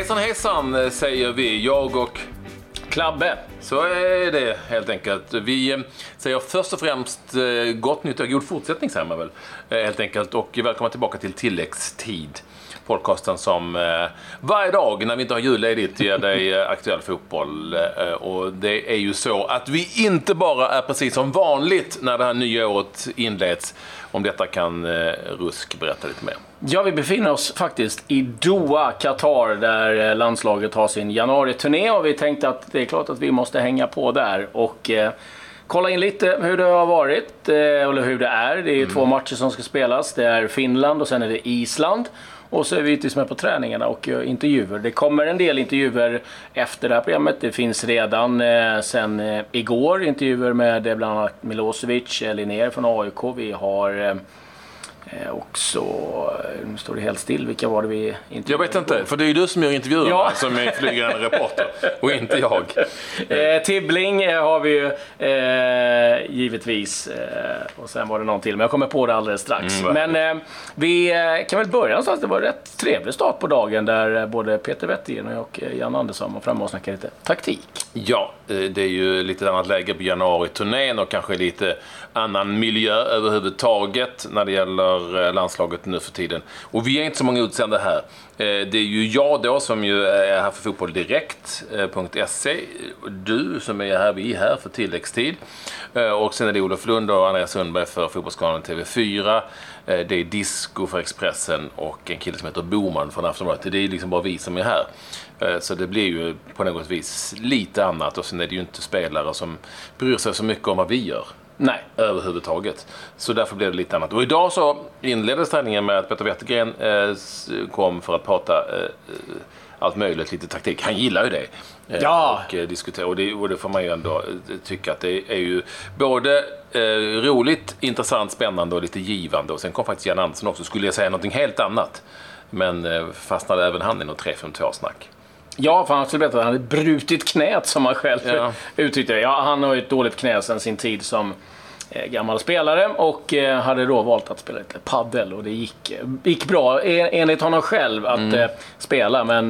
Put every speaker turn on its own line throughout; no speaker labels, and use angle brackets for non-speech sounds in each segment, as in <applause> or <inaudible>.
hejsan hejsan säger vi, jag och
Klabbe.
Så är det helt enkelt. Vi eh, säger först och främst eh, gott nytt och god fortsättning säger man väl. Eh, helt enkelt. Och välkomna tillbaka till tilläggstid. Podcasten som eh, varje dag när vi inte har julledigt ger dig eh, aktuell fotboll. Eh, och det är ju så att vi inte bara är precis som vanligt när det här nya året inleds. Om detta kan Rusk berätta lite mer.
Ja, vi befinner oss faktiskt i Doha, Qatar, där landslaget har sin januari-turné och vi tänkte att det är klart att vi måste hänga på där och eh, kolla in lite hur det har varit, eh, eller hur det är. Det är mm. två matcher som ska spelas. Det är Finland och sen är det Island. Och så är vi givetvis med på träningarna och uh, intervjuer. Det kommer en del intervjuer efter det här programmet. Det finns redan eh, sen eh, igår intervjuer med eh, bland annat Milosevic, Linnér från AIK. Vi har eh, Eh, och så, eh, nu står det helt still, vilka var det vi
intervjuade? Jag vet inte, för det är ju du som gör intervjuerna ja. som är flygande reporter och inte jag. <laughs>
Eh, Tibbling eh, har vi ju eh, givetvis. Eh, och sen var det någon till, men jag kommer på det alldeles strax. Mm, men vi kan väl börja någonstans. Det var en rätt trevlig start på dagen där både Peter Wettergren och jag, Jan Andersson var framme och snackade lite taktik.
Ja, det är ju lite annat läge på januari-turnén och kanske lite annan miljö överhuvudtaget när det gäller för eh, landslaget nu för tiden. Och vi är inte så många utsända här. Eh, det är ju jag då som ju är här för Fotboll Direkt.se. Eh, du som är här, vi är här för tilläggstid. Och sen är det Olof Lund och Andreas Sundberg för Fotbollskanalen TV4. Det är Disco för Expressen och en kille som heter Boman från Aftonbladet. Det är liksom bara vi som är här. Så det blir ju på något vis lite annat och sen är det ju inte spelare som bryr sig så mycket om vad vi gör.
Nej.
Överhuvudtaget. Så därför blev det lite annat. Och idag så inleddes träningen med att Peter Wettergren eh, kom för att prata eh, allt möjligt, lite taktik. Han gillar ju det.
Eh, ja.
Och, eh, diskutera. Och det, och det, får man ju ändå eh, tycka att det är ju både eh, roligt, intressant, spännande och lite givande. Och sen kom faktiskt Jan Andersson också. Skulle jag säga någonting helt annat. Men fastnade även han i något 3-5-2-snack.
Ja, för han skulle berätta att han hade brutit knät som han själv ja. uttryckte det. Ja, han har ju ett dåligt knä sedan sin tid som eh, gammal spelare och eh, hade då valt att spela lite paddel och det gick, gick bra enligt honom själv att mm. Eh, spela men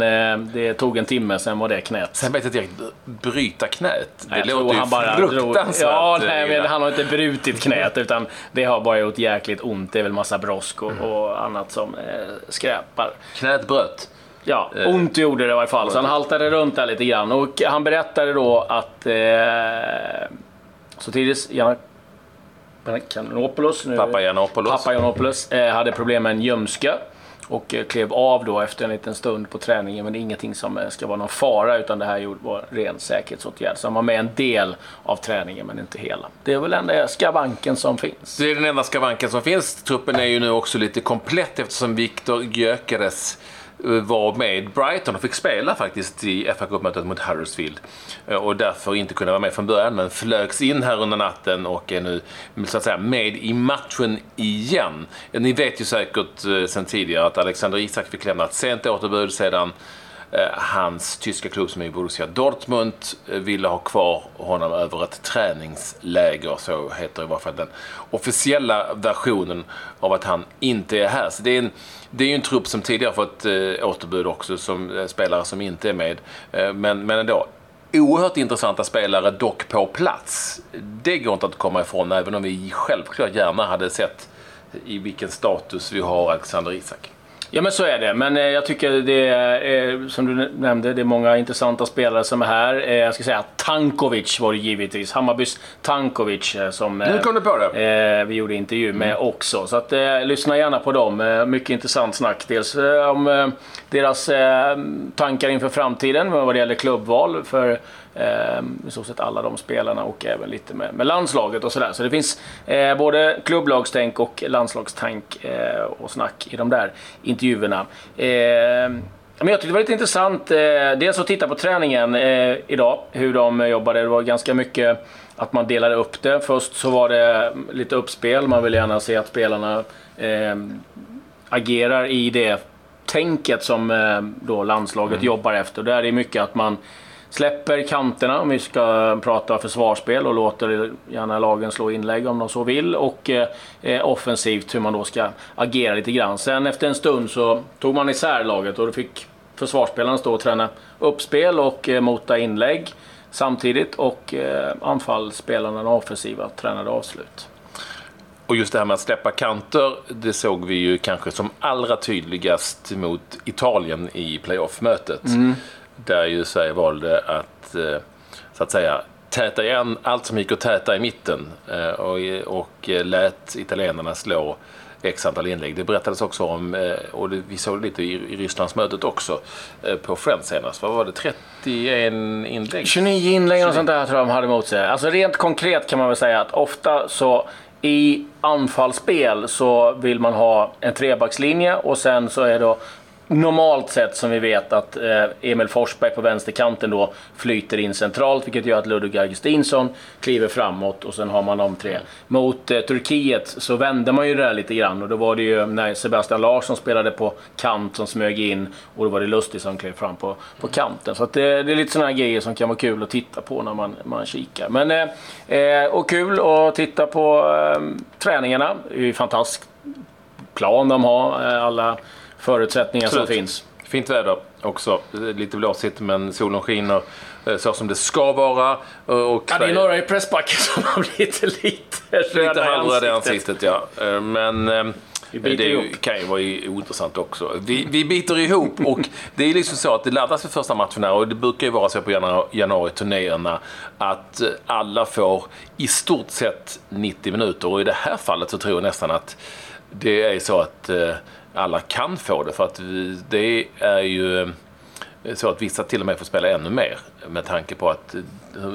det tog en timme, sen var det knät.
Sen vet jag inte bryta knät.
Det låter ju han bara fruktansvärt Ja, nej, men han har inte brutit knät utan det har bara gjort jäkligt ont. Det är väl massa brosk och, mm. och annat som skräpar.
Knät bröt?
Ja, eh, ont gjorde det i alla fall. Så han haltade runt där lite grann. Och han berättade då att eh, Sotiris Giannopoulos,
Papagiannopoulos,
Papagiannopoulos eh, hade problem med en ljumske och eh, klev av då efter en liten stund på träningen. Men ingenting som eh, ska vara någon fara utan det här var ren säkerhetsåtgärd. Så han var med en del av träningen men inte hela. Det är väl den enda skavanken som finns.
Det är den enda skavanken som finns. Truppen är ju nu också lite komplett eftersom Viktor Gyökeres Eh, var med Brighton och fick spela faktiskt i fa Cup-mötet mot Huddersfield. Eh, och därför inte kunde vara med från början, men flögs in här under natten och är nu så att säga med i matchen igen. Ni vet ju säkert eh, sen tidigare att Alexander Isak fick lämna ett sent återbud sedan Eh, hans tyska klubb som är Borussia Dortmund eh, ville ha kvar honom över ett träningsläger. Så heter i varje fall den officiella versionen av att han inte är här. Så det är en, det är ju en trupp som tidigare fått eh, återbud också som eh, spelare som inte är med. Men, men ändå, oerhört intressanta spelare dock på plats. Det går inte att komma ifrån även om vi självklart gärna hade sett i vilken status vi har Alexander Isak.
Ja men så är det. Men eh, jag tycker det är, som du nämnde, det är många intressanta spelare som är här. Eh, jag ska säga Tankovic var det givetvis. Hammarbys Tankovic eh, som
nu kom du på
det. vi gjorde intervju med mm. också. Så att, lyssna gärna på dem. mycket intressant snack. Dels om deras tankar inför framtiden vad det gäller klubbval. För Eh, I stort sett alla de spelarna och även lite med, med landslaget och sådär. Så det finns eh, både klubblagstänk och landslagstank eh, och snack i de där intervjuerna. Eh, men jag tyckte det var lite intressant, eh, dels att titta på träningen eh, idag, hur de jobbade. Det var ganska mycket att man delade upp det. Först så var det lite uppspel, man vill gärna se att spelarna eh, agerar i det tänket som eh, då landslaget mm. jobbar efter. Där är det mycket att man släpper kanterna om vi ska prata försvarsspel och låter gärna lagen slå inlägg om de så vill. Och eh, offensivt hur man då ska agera lite grann. Sen efter en stund så tog man isär laget och då fick försvarsspelarna stå och träna uppspel och eh, mota inlägg samtidigt och eh, anfallsspelarna, den offensiva, tränade avslut.
Och just det här med att släppa kanter, det såg vi ju kanske som allra tydligast mot Italien i playoff-mötet. Mm. Där ju Sverige valde att, eh, så att säga, täta igen allt som gick att täta i mitten eh, och, och lät italienarna slå x antal inlägg. Det berättades också om, eh, och vi såg lite i, Rysslandsmötet också, på Friends senast. Vad var det? 31 inlägg?
29 inlägg och sånt där tror jag de hade emot sig. Alltså rent konkret kan man väl säga att ofta så i anfallsspel så vill man ha en trebackslinje och sen så är då normalt sett som vi vet att eh, Emil Forsberg på vänsterkanten då flyter in centralt vilket gör att Ludvig Augustinsson kliver framåt och sen har man de tre. Mot eh, Turkiet så vände man ju det där lite grann och då var det ju när Sebastian Larsson spelade på kant som smög in och då var det Lustig som klev fram på, på kanten. Så det, eh, det, är lite sådana grejer som kan vara kul att titta på när man, man kikar. Men, eh, eh och kul att titta på eh, träningarna. Det är ju fantastisk plan de har. Eh, alla förutsättningar Absolut. som finns.
Fint väder också. Lite blåsigt men solen skiner eh, så som det ska vara.
Och ja, det är några i pressbacken <laughs> som har blivit lite
röda Lite halvröda i ansiktet, ja. Eh, men eh, det ihop. kan ju vara ointressant också. Vi, vi biter ihop <laughs> och det är liksom så att det laddas för första matchen här och det brukar ju vara så på januari-turnéerna att alla får i stort sett 90 minuter och i det här fallet så tror jag nästan att det är så att alla kan få det. För att det är ju eh, så att vissa till och med får spela ännu mer. Med tanke på att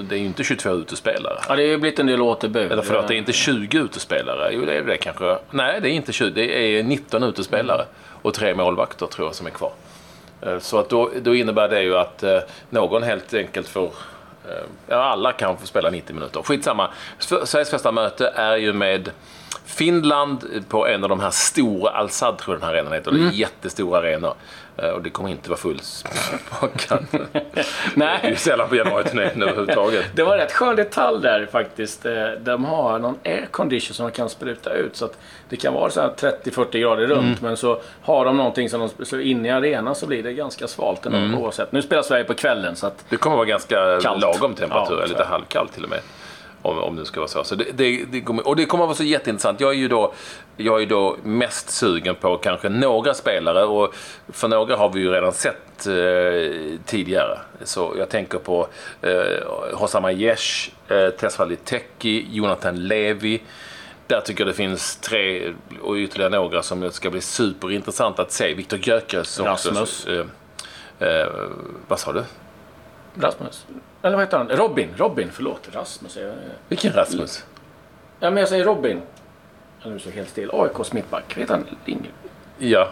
det är ju inte 22 utespelare.
Ja, det har ju blivit en del återbud.
Eller förlåt, det är inte 20 utespelare. Jo, det är det kanske. Nej, det är inte 20. Det är 19 utespelare. Och tre målvakter tror jag som är kvar. Eh, så att då, då innebär det ju att eh, någon helt enkelt får Ja, alla kan få spela 90 minuter. Skitsamma. Sveriges första möte är ju med Finland på en av de här stora, Al-Sad tror jag den här arenan heter. Mm. Det är jättestora arenor. Eh, och det kommer inte vara fullsmakat. <laughs> <laughs> Nej. Det är ju sällan på januari-turnén överhuvudtaget.
Det var rätt skön detalj där faktiskt. Eh, de har någon aircondition som de kan spruta ut. Så att det kan vara 30-40 grader runt. Mm. Men så har de någonting som de så inne i arenan så blir det ganska svalt ändå mm. oavsett. Nu spelar Sverige på kvällen så att...
Det kommer vara ganska kallt. lagom temperatur. Ja, lite halvkallt till och med. Om, om det ska vara så. så det, det, det kommer, och det kommer att vara så jätteintressant. Jag är ju då, jag är då mest sugen på kanske några spelare och för några har vi ju redan sett eh, tidigare. Så jag tänker på eh, Hossam Aiesh, eh, Tesfali Teki, Jonathan Levi. Där tycker jag det finns tre och ytterligare några som ska bli superintressant att se. Viktor Gyökeres
också. Rasmus. Eh,
eh, vad sa du?
Rasmus. Eller vad heter han? Robin. Robin, förlåt. Rasmus. Jag...
Vilken Rasmus?
Ja, men jag säger Robin. Han är så helt still. AIKs mittback. Vet han Lindgren?
Ja.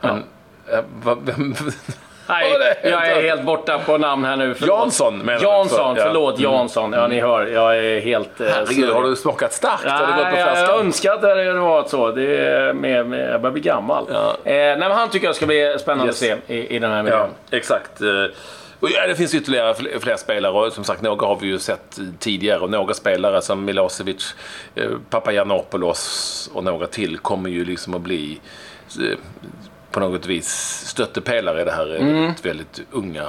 Han... Ja. Va, vem... <laughs>
Nej, jag är helt borta på namn här nu.
Förlåt. Jansson menar
Jansson, ja. förlåt. Mm. Jansson. Ja, ni hör. Jag är helt...
Eh, Herregud, har du smakat starkt?
Nej, har du gått på flaskan? jag önskar att det hade varit så. Det är med, med, jag börjar bli gammal. Ja. Eh, nej, men han tycker jag ska bli spännande yes. att se i, i den här miljön.
Ja, exakt. Eh, och ja, det finns ytterligare fler spelare och som sagt några har vi ju sett tidigare och några spelare som Milosevic, eh, Papagiannopoulos och några till kommer ju liksom att bli eh, på något vis stöttepelare i det här mm. väldigt, väldigt unga,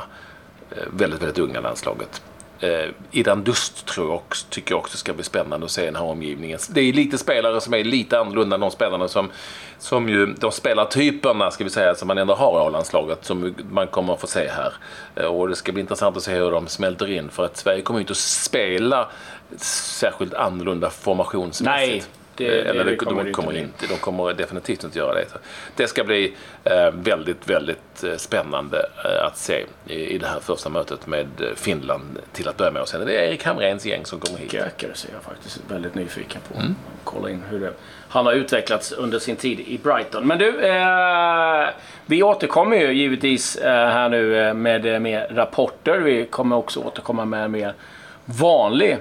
eh, väldigt, väldigt unga landslaget. Eh, Idan Dust tror jag också, tycker jag också ska bli spännande att se i den här omgivningen. Det är lite spelare som är lite annorlunda än de spelarna som, som ju, de spelartyperna ska vi säga som man ändå har i A-landslaget som man kommer att få se här. Eh, och det ska bli intressant att se hur de smälter in för att Sverige kommer ju inte att spela särskilt annorlunda formationsmässigt. Nej. Det, Eller det, det kommer de, kommer inte, de kommer definitivt inte göra det. Det ska bli eh, väldigt, väldigt eh, spännande eh, att se i, det här första mötet med Finland till att börja med. Och sen är det Erik Hamrens gäng som kommer hit.
Gökare ser jag faktiskt väldigt nyfiken på. Mm. Kolla in hur det, han har utvecklats under sin tid i Brighton. Men du, eh, vi återkommer ju givetvis eh, här nu med mer rapporter. Vi kommer också återkomma med mer vanlig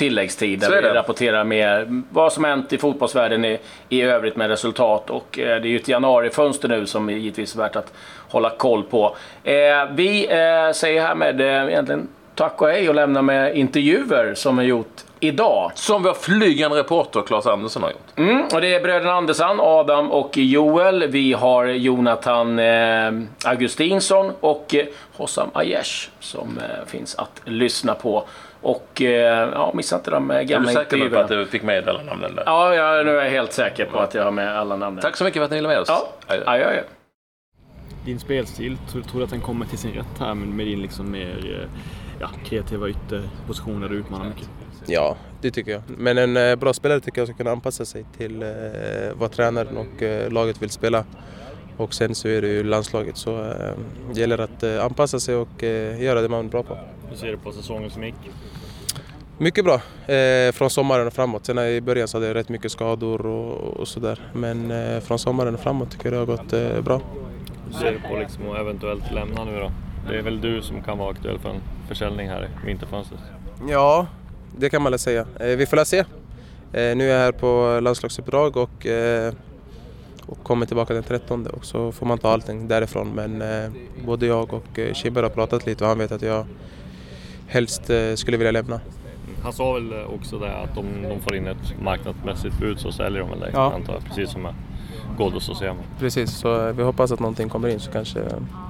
tilläggstid där vi rapporterar mer vad som hänt i fotbollsvärlden i, i övrigt med resultat. Och eh, det är ju ett januarifönster nu som är givetvis värt att hålla koll på. Eh, vi eh, säger härmed eh, egentligen tack och hej och lämna med intervjuer som är gjort idag.
Som vår flygande reporter Claes Andersson har gjort.
Mm, och det är bröderna Andersson, Adam och Joel. Vi har Jonathan eh, Augustinsson och eh, Hossam Aiesh som eh, finns att lyssna på. Och eh, ja, missa inte de eh, gamla
intervjuerna. Är du säker på att du fick med alla namnen där?
Ja, jag, nu är jag helt säker på att jag har med alla namnen.
Tack så mycket för att ni ville med oss.
Ja, adjö. adjö.
Din spelstil, tror, tror du att den kommer till sin rätt här med din liksom mer ja, kreativa ytterpositioner och utmanar mycket?
Ja, det tycker jag. Men en eh, bra spelare tycker jag ska kunna anpassa sig till eh, vad tränaren och eh, laget vill spela. Och sen så är det ju landslaget så eh, det gäller att eh, anpassa sig och eh, göra det man är bra på.
Hur ser du på säsongen som gick?
Mycket bra eh, från sommaren och framåt. Sen i början så hade jag rätt mycket skador och, sådär. Men från sommaren och framåt tycker jag det har gått bra.
Hur ser du på liksom att eventuellt lämna nu då? Det är väl du som kan vara aktuell för en försäljning här i vinterfönstret?
Ja, det kan man väl säga. Vi får väl se. Nu är jag här på landslagsuppdrag och, och kommer tillbaka den 13 och så får man ta allting därifrån. Men både jag och Kimber har pratat lite och han vet att jag helst skulle vilja lämna.
Han sa väl också det att om de får in ett marknadsmässigt bud så säljer de väl dig,
ja.
antar jag. Precis som med Ghoddos och Sema.
Precis, så vi hoppas att någonting kommer in så kanske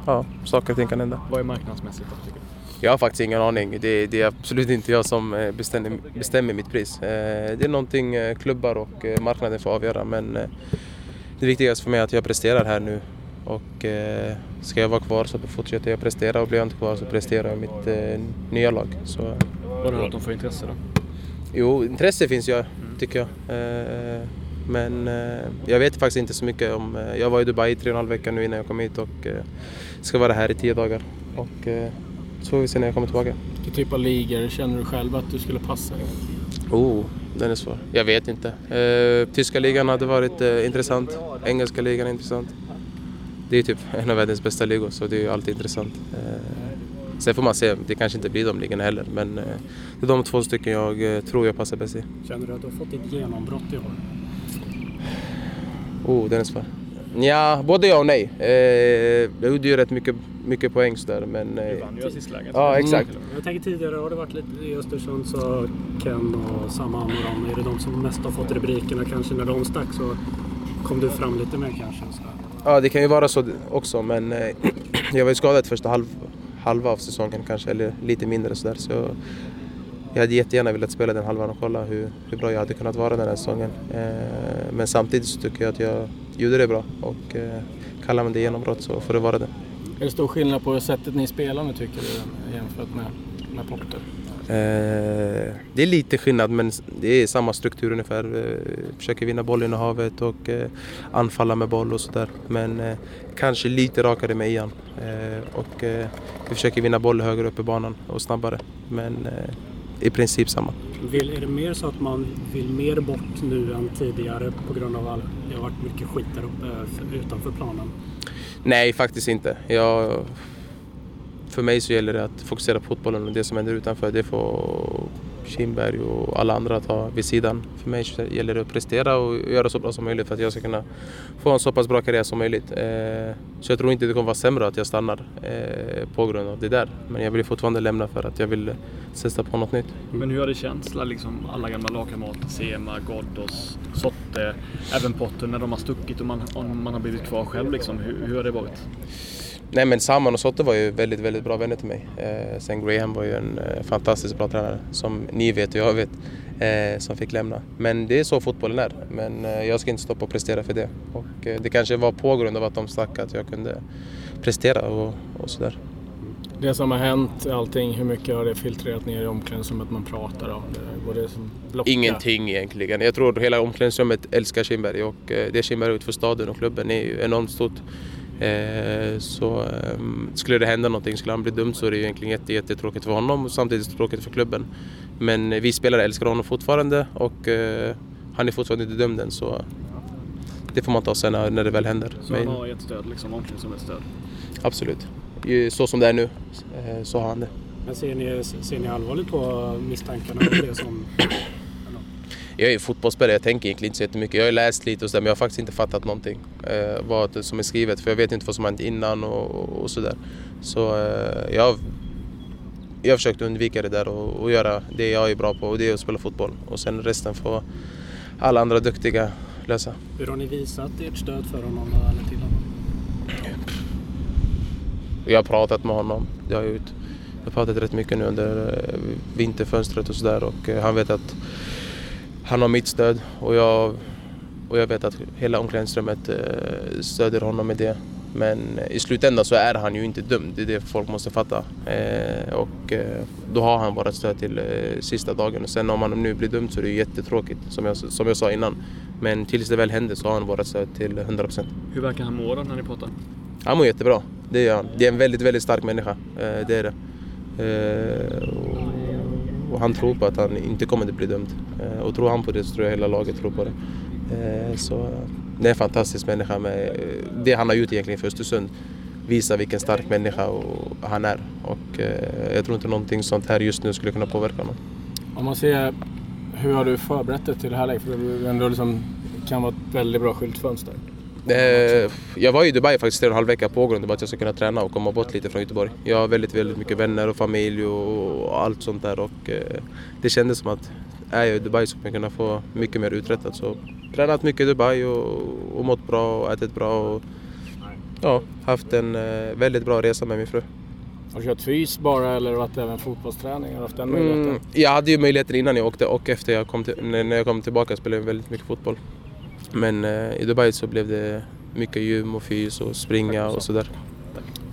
ja, saker och ting kan hända.
Vad är marknadsmässigt då, tycker du?
Jag har faktiskt ingen aning. Det, det, är absolut inte jag som eh, bestämmer, bestämmer mitt pris. Eh, det är någonting eh, klubbar och marknaden får avgöra men det viktigaste för mig är att jag presterar här nu och ska jag vara kvar så fortsätter jag prestera och blir jag inte kvar så presterar jag mitt nya lag. Så...
Vad har du hört för intresse då?
Jo, intresse finns ju, tycker jag. Men jag vet faktiskt inte så mycket om... Jag var i Dubai i tre och en halv vecka nu innan jag kom hit och ska vara här i tio dagar. Och så får vi se när jag kommer tillbaka.
Vilken typ av ligor känner du själv att du skulle passa i?
Oh, den är svår. Jag vet inte. Eh, tyska ligan hade varit eh, intressant. Engelska ligan är intressant. Det är typ en av världens bästa ligor så det är ju alltid intressant. Eh, sen får man se, det kanske inte blir de ligorna heller men eh, det är de två stycken jag eh, tror jag passar bäst i.
Känner du att du har fått ditt genombrott i år?
Oh, den är svår. Ja, både ja och nej. Eh, jag gjorde ju rätt mycket, mycket poäng sådär men...
Eh, du vann ju assistläget.
Ja, exakt. Mm.
Jag tänker tidigare har det varit lite i Östersund så Ken och Saman och de, är det de som mest har fått rubrikerna kanske när de stack så kom du fram lite mer kanske? Så.
Ja, det kan ju vara så också men eh, <clears throat> jag var ju skadad första halv, halva av säsongen kanske eller lite mindre sådär så jag hade jättegärna velat spela den halvan och kolla hur, hur bra jag hade kunnat vara den här säsongen. Eh, men samtidigt så tycker jag att jag gjorde det bra och eh, kallar man det genombrott så får det vara det.
Är det stor skillnad på sättet ni spelar nu tycker du jämfört med, med Potter?
Eh, det är lite skillnad men det är samma struktur ungefär. Eh, försöker vinna bollen i havet och eh, anfalla med boll och sådär. Men eh, kanske lite rakare med Ian. Eh, och eh, vi försöker vinna boll högre upp i banan och snabbare. Men i princip samma.
Vill, är det mer så att man vill mer bort nu än tidigare på grund av att det har varit mycket skit där uppe utanför planen?
Nej, faktiskt inte. Jag, för mig så gäller det att fokusera på fotbollen och det som händer utanför det får Kindberg och alla andra ta vid sidan. För mig gäller det att prestera och göra så bra som möjligt för att jag ska kunna få en så pass bra karriär som möjligt. Eh, så jag tror inte det kommer vara sämre att jag stannar eh, på grund av det där. Men jag vill fortfarande lämna för att jag vill testa på något nytt.
Men hur har det känts, liksom alla gamla lagkamrater, Sema, Ghoddos, Sotte, även Potter när de har stuckit och man, man har blivit kvar själv liksom. Hur, hur har det varit?
Nej men Saman och Sotte var ju väldigt, väldigt bra vänner till mig. Eh, sen Graham var ju en eh, fantastiskt bra tränare som ni vet och jag vet eh, som fick lämna. Men det är så fotbollen är. Men eh, jag ska inte stoppa och prestera för det. Och eh, det kanske var på grund av att de stack att jag kunde prestera och, och sådär.
Det som har hänt, allting, hur mycket har det filtrerat ner i omklädningsrummet man pratar om? Det, det
Ingenting egentligen. Jag tror hela omklädningsrummet älskar Kindberg och eh, det Kindberg har gjort för staden och klubben är ju enormt stort. Eh, så ehm, skulle det hända någonting, skulle han bli dömd så är det ju egentligen jätte, jättetråkigt för honom och samtidigt tråkigt för klubben. Men vi spelare älskar honom fortfarande och eh, han är fortfarande inte dömd än så det får man ta sen när, det väl händer.
Så han har ett stöd, liksom, omklädningsrummet stöd?
Absolut. Så som det är nu eh, så har han det.
Men ser ni, ser ni allvarligt på misstankarna det som
jag är fotbollsspelare, jag tänker egentligen inte så jättemycket. Jag har läst lite och sådär men jag har faktiskt inte fattat någonting. Eh, vad som är skrivet för jag vet inte vad som har hänt innan och, och sådär. Så eh, jag jag försökte undvika det där och, och, göra det jag är bra på och det är att spela fotboll. Och sen resten får alla andra duktiga lösa.
Hur har ni visat ert stöd för honom eller till honom?
Jag har pratat med honom. Det har jag gjort. Jag har pratat rätt mycket nu under eh, vinterfönstret och sådär och eh, han vet att han har mitt stöd och jag, och jag vet att hela omklädningsrummet eh, stödjer honom med det. Men i slutändan så är han ju inte dum, det är det folk måste fatta. och då har han vårt stöd till sista dagen. Sen om han nu blir dömd så är det jättetråkigt, som jag, som jag sa innan. Men tills det väl händer så har han vårt stöd till 100%.
Hur verkar han må då när ni pratar?
Han mår jättebra, det gör han. Det är en väldigt, väldigt stark människa, det är det. Eh, och han tror på att han inte kommer att bli dömd. Eh, och tror han på det så tror jag hela laget tror på det. Eh, så det är en fantastisk människa med eh, det han har gjort egentligen för Östersund visar vilken stark människa han är. Och eh, jag tror inte någonting sånt här just nu skulle kunna påverka honom.
Om man ser, hur har du förberett dig till det här läget? För det ändå liksom, kan vara ett väldigt bra skyltfönster.
Eh, jag var i Dubai faktiskt en halv vecka på grund av att jag ska kunna träna och komma bort lite från Göteborg. Jag har väldigt, väldigt mycket vänner och familj och allt sånt där och eh, det kändes som att är jag i Dubai så kommer jag kunna få mycket mer uträttat. Så tränat mycket i Dubai och, och mått bra och ätit bra och ja, haft en eh, väldigt bra resa med min fru.
Har du kört fys bara eller har det även fotbollsträning? Har haft den möjligheten? Mm,
jag hade ju möjligheten innan jag åkte och efter jag kom till, när jag kom tillbaka spelade jag väldigt mycket fotboll. Men eh, i Dubai så blev det mycket gym och fys och springa och sådär.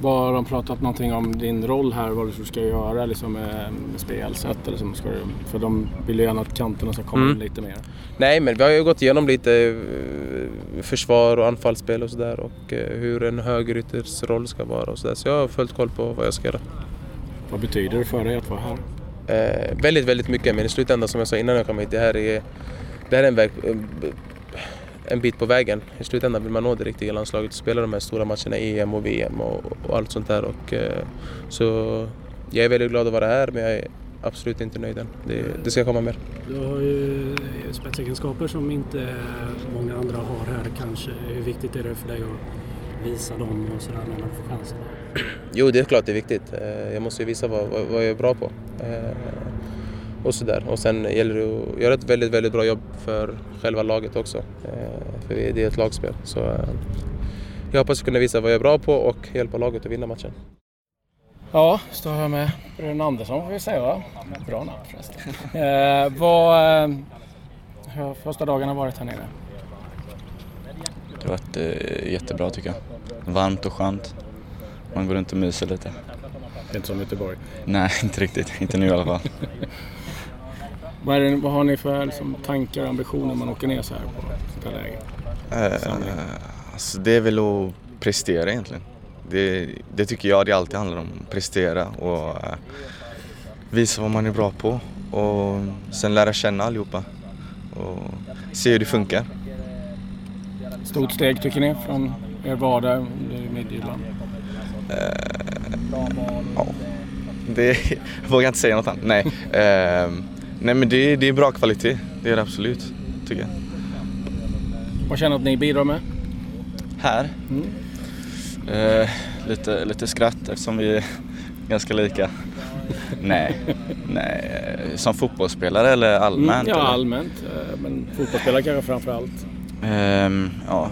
Vad har de pratat någonting om din roll här? Vad du ska göra liksom med, spelsätt? Eller som ska du, för de vill ju gärna att kanterna ska komma mm. lite mer.
Nej, men vi har ju gått igenom lite eh, försvar och anfallsspel och sådär och eh, hur en högerytters roll ska vara och sådär. Så jag har fullt koll på vad jag ska göra.
Vad betyder det för dig att vara här?
Eh, väldigt, väldigt mycket. Men i slutändan som jag sa innan jag kom hit, det här är, det här är en väg, en bit på vägen. I slutändan vill man nå det riktiga landslaget och spela de här stora matcherna i EM och VM och, och allt sånt där. Och, eh, så jag är väldigt glad att vara här men jag är absolut inte nöjd än. Det, det ska komma mer.
Du har ju spetsegenskaper som inte många andra har här kanske. Hur viktigt är det för dig att visa dem och sådär när du får chansen?
Jo, det är klart det är viktigt. Eh, jag måste ju visa vad, vad, vad jag är bra på. Och sådär. Och sen gäller det att göra ett väldigt, väldigt bra jobb för själva laget också. Eh, för det är ett lagspel. Så eh, jag hoppas kunna visa vad jag är bra på och hjälpa laget att vinna matchen.
Ja, står här med Brun Andersson får vi säga va? Bra namn förresten. eh, vad, eh, hur har första dagarna varit här nere?
Det har varit eh, jättebra tycker jag. Varmt och skönt. Man går runt och myser lite.
Inte som Göteborg?
Nej, <laughs> inte riktigt. Inte nu i alla fall.
Vad, det, vad, har ni för liksom, tankar och ambitioner när man åker ner så här på sånt här läge?
Uh, alltså det är väl att prestera egentligen. Det, det, tycker jag det alltid handlar om. Prestera och uh, visa vad man är bra på och sen lära känna allihopa och se hur det funkar.
Stort steg tycker ni från er vardag under Midtjylland? Uh,
ja, det <laughs> jag vågar inte säga något annat. Nej. Uh, <laughs> Nej men det, det är bra kvalitet, det är det absolut, tycker jag.
Vad känner du att ni bidrar med?
Här? Mm. Eh, lite, lite skratt eftersom vi är ganska lika. <laughs> nej, nej, som fotbollsspelare eller allmänt?
Mm, ja, eller? allmänt. Eh, men fotbollsspelare kanske framför allt?
Eh, ja,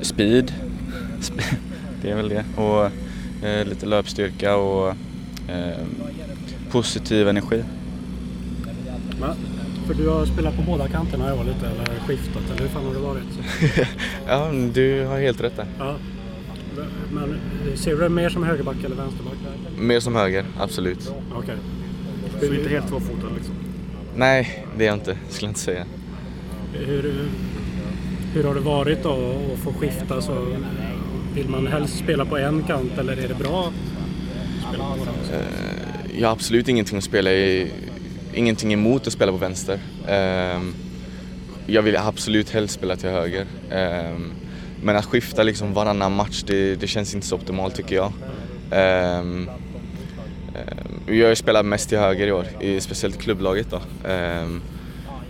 speed. <laughs> det är väl det. Och eh, lite löpstyrka och eh, positiv energi.
Va? För du har spelat på båda kanterna i år lite, eller skiftat, eller hur fan har det varit? <laughs>
ja, du har helt rätt där. Ja.
Men ser du dig mer som högerback eller vänsterback?
Mer som höger, absolut.
Okej. Okay. Du är inte helt tvåfotad liksom?
Nej, det är jag inte, skulle jag inte säga.
Hur, hur har det varit då att få skifta? Så vill man helst spela på en kant eller är det bra att spela på båda?
Jag har absolut ingenting att spela i, ingenting emot att spela på vänster. Um, jag vill absolut helst spela till höger. Um, men att skifta liksom varannan match, det, det känns inte så optimalt tycker jag. Um, jag har spelat mest till höger i år, i, speciellt klubblaget då.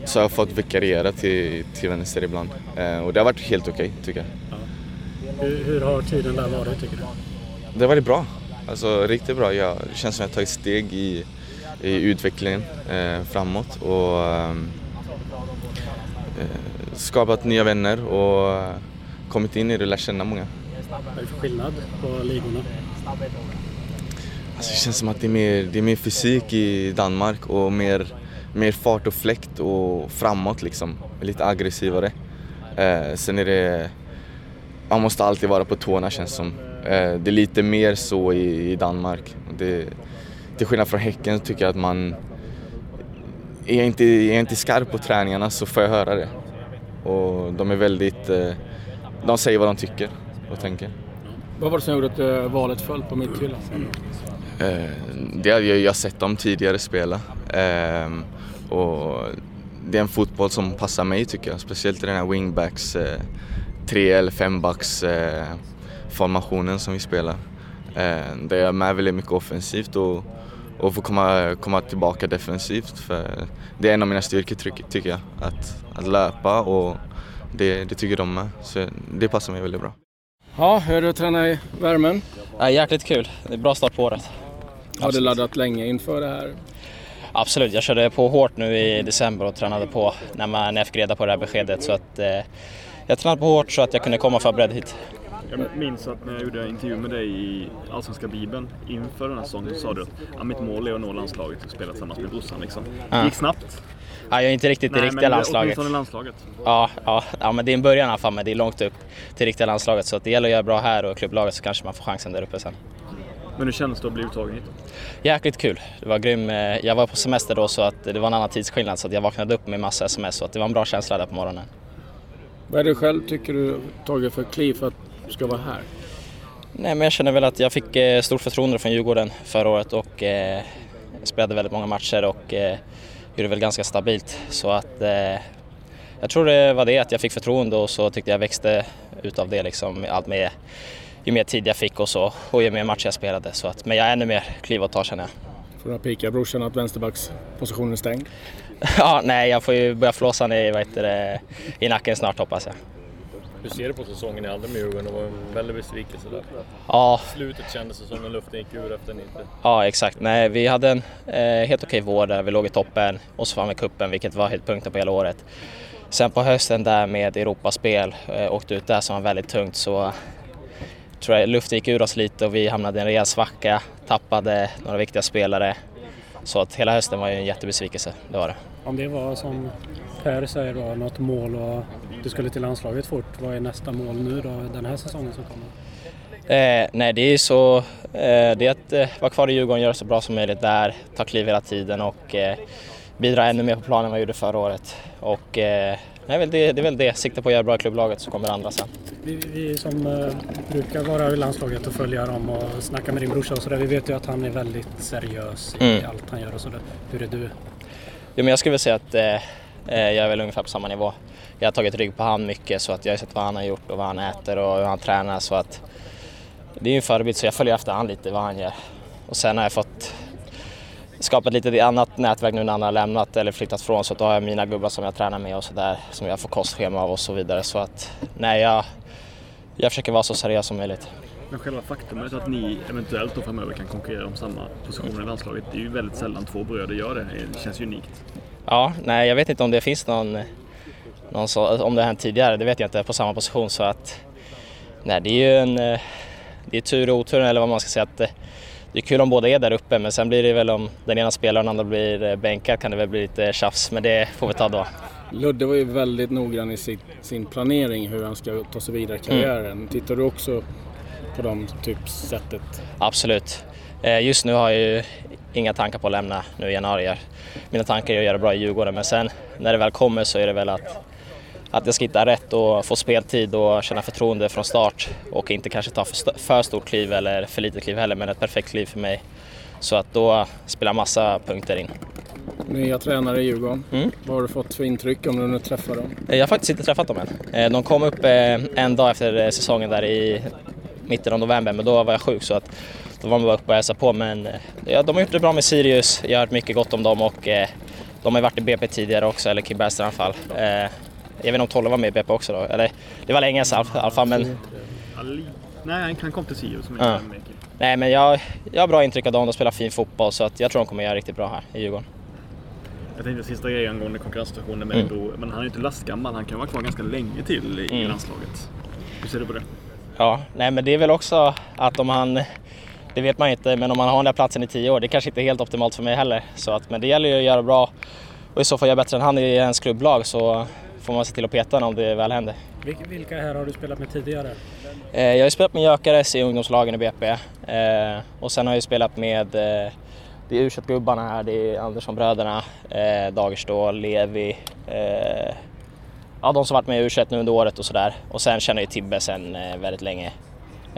så jag har fått vikariera till, till vänster ibland. och det har varit helt okej okay, tycker jag.
Hur, hur har tiden där varit tycker du?
Det har varit bra. Alltså riktigt bra. Det känns som att jag tagit steg i, i utvecklingen eh, framåt och ehm, eh, skapat nya vänner och kommit in i det och lärt känna många.
Vad är det för skillnad på ligorna?
Alltså, det känns som att det är, mer, det är mer fysik i Danmark och mer, mer fart och fläkt och framåt liksom. Lite aggressivare. Eh, sen är det... Man måste alltid vara på tårna känns som. Eh, det är lite mer så i, Danmark. Det, till skillnad från Häcken tycker jag att man... Är jag inte, är jag inte skarp på träningarna så får jag höra det. Och de är väldigt... Eh, de säger vad de tycker och tänker.
Vad var det som gjorde att eh, valet föll på mitthyllan?
Det hade jag, jag sett dem tidigare spela. Och det är en fotboll som passar mig tycker jag. Speciellt i den här wingbacks, tre eller fembacks formationen som vi spelar. Eh, jag är med väldigt mycket offensivt och, och får komma, komma tillbaka defensivt. För det är en av mina styrkor tycker jag. Att, att löpa och det, det tycker de med. Så det passar mig väldigt bra.
Ja, hur är det att träna i värmen?
Ja, jäkligt kul. Det är bra start på året.
Har du laddat länge inför det här?
Absolut, jag körde på hårt nu i december och tränade på när, man, när jag fick reda på det här beskedet. Så att, eh, jag tränade på hårt så att jag kunde komma förberedd hit.
Jag minns att när jag gjorde en intervju med dig i Allsvenska Bibeln inför den här säsongen så sa du att ja, mitt mål är att nå landslaget och spela tillsammans med brorsan. Liksom. Det gick snabbt.
Ja, jag är inte riktigt i riktiga landslaget.
åtminstone landslaget.
Ja, ja, ja, men det är en början i alla fall, men det är långt upp till riktiga landslaget. Så att det gäller att göra bra här och klubblaget så kanske man får chansen där uppe sen.
Men hur känns det att bli uttagen hit?
Jäkligt kul. Det var grym. eh, Jag var på semester då så att det var en annan tidsskillnad så att jag vaknade upp med massa sms så att det var en bra känsla där på morgonen.
Vad är det själv tycker du tagit för kliv för att du ska vara här?
Nej, men jag känner väl att jag fick eh, stort förtroende från Djurgården förra året och eh, spelade väldigt många matcher och eh, gjorde väl ganska stabilt. Så att eh, jag tror det var det att jag fick förtroende och så tyckte jag växte utav det liksom allt med ju mer tid jag fick och så och ju mer matcher jag spelade. Så att, men jag har ännu mer kliv att ta känner jag.
Får du pika brorsan att vänsterbackspositionen är stängd? <laughs>
ja, nej, jag får ju börja flåsa ner vad heter det, i nacken snart hoppas jag.
Hur ser du på säsongen i andra med Djurgården? Det var en väldig besvikelse där.
Ja,
Slutet kändes det som när luften gick ur efter en inte.
Ja, exakt. Nej, vi hade en eh, helt okej vår där vi låg i toppen och så vann vi kuppen, vilket var höjdpunkten på hela året. Sen på hösten där med Europaspel, eh, åkte ut där som var väldigt tungt så tror jag luften gick ur oss lite och vi hamnade i en rejäl svacka, tappade några viktiga spelare. Så att hela hösten var ju en jättebesvikelse, det var det.
Om det var som Per säger då, något mål och du skulle till landslaget fort. Vad är nästa mål nu då, den här säsongen som kommer?
Eh, nej, det är så, eh, det är att eh, vara kvar i Djurgården, göra så bra som möjligt där, ta kliv hela tiden och eh, bidra ännu mer på planen än vad jag gjorde förra året. Och eh, nej, väl det, det är väl det, sikta på att göra bra i klubblaget så kommer det andra sen.
Vi, vi som eh, brukar vara i landslaget och följa dem och snacka med din brorsa och sådär. Vi vet ju att han är väldigt seriös i
Mm.
allt han gör och sådär. Hur är du?
Jo, men jag skulle väl säga att eh, eh, Eh, jag är väl ungefär på samma nivå. Jag har tagit rygg på han mycket så att jag har sett vad han har gjort och vad han äter och hur han tränar så att det är ju en förebild så jag följer efter han lite vad han gör. Och sen har jag fått skapat lite annat nätverk nu när han har lämnat eller flyttat från så att då har jag mina gubbar som jag tränar med och sådär som jag får kostschema av och så vidare så att nej jag, jag försöker vara så seriös som möjligt.
Men själva faktumet att ni eventuellt då framöver kan konkurrera om samma positioner i landslaget, det är ju väldigt sällan två bröder gör det. Det känns ju unikt.
Ja, nej jag vet inte om det finns någon, någon så, om det har hänt tidigare, det vet jag inte, på samma position så att nej det är ju en, eh, det är tur och otur eller vad man ska säga att eh, det är kul om båda är där uppe men sen blir det väl om den ena spelar och den andra blir eh, bänkad kan det väl bli lite tjafs men det får vi ta då.
Ludde var ju väldigt noggrann i sin, sin planering hur han ska ta sig vidare i karriären. Tittar du också på dem typ sättet?
Absolut. Just nu har jag ju inga tankar på att lämna nu i januari. Mina tankar är att göra bra i Djurgården men sen när det väl kommer så är det väl att, att jag ska hitta rätt och få speltid och känna förtroende från start och inte kanske ta för, för stort kliv eller för litet kliv heller men ett perfekt kliv för mig. Så att då spelar massa punkter in.
Nya tränare i Djurgården.
Mm.
Vad har du fått för intryck om du nu träffar dem?
Jag har faktiskt inte träffat dem än. Eh, De kom upp eh, en dag efter eh, säsongen där i mitten av november men då var jag sjuk så att då var man bara uppe och hälsade på men eh, ja, de har gjort det bra med Sirius. Jag har hört mycket gott om dem och eh, de har varit i BP tidigare också, eller Kim Bergström i alla fall. Eh, Jag vet inte om Tolle var med i BP också då, eller det var länge sedan i alla fall men
Nej, han kom till Sirius som
Ja. Nej, men jag, jag har bra intryck av dem. De spelar fin fotboll så att jag tror de kommer göra riktigt bra här i Djurgården.
Jag tänkte sista grejen angående konkurrenssituationen med
Mm.
Men han är ju inte lastgammal. Han kan vara kvar ganska länge till i
Mm.
landslaget. Hur ser du på det?
Ja, nej men det är väl också att om han, det vet man inte, men om han har den där platsen i tio år, det kanske inte är helt optimalt för mig heller. Så att, men det gäller ju att göra bra och i så fall göra bättre än han i ens klubblag så får man se till att peta honom om det väl händer.
Vil- Vilka här har du spelat med tidigare?
Eh, jag har spelat med Gökares i ungdomslagen i BP eh, och sen har jag spelat med eh, det är u gubbarna här, det är Anderssonbröderna, eh, Dagerstål, Levi, eh, ja de som varit med i u nu under året och sådär. Och sen känner jag Tibbe sen eh, väldigt länge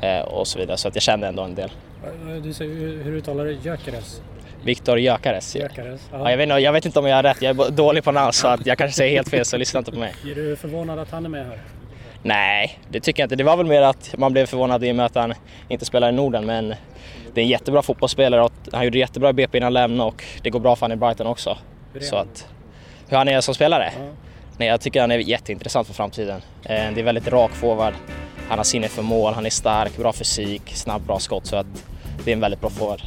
eh, och så vidare så att jag känner ändå en del.
Eh, Du säger, hur uttalar du Gyökeres?
Viktor Gökares. Ja.
Gyökeres?
Ja, jag, vet, inte- jag vet inte om jag har rätt, jag är dålig på namn så att jag kanske säger helt fel så lyssna inte på mig.
Är du förvånad att han är med här?
Nej, det tycker jag inte. Det var väl mer att man blev förvånad i och med att han inte spelar i Norden men det är en jättebra fotbollsspelare och han gjorde jättebra i BP innan han lämnade och det går bra för han i Brighton också.
Hur är
Så
han?
att, hur han är som spelare?
Ja.
Nej, jag tycker han är jätteintressant för framtiden. Eh, Det är väldigt rak forward. Han har sinne för mål, han är stark, bra fysik, snabb, bra skott så att det är en väldigt bra forward.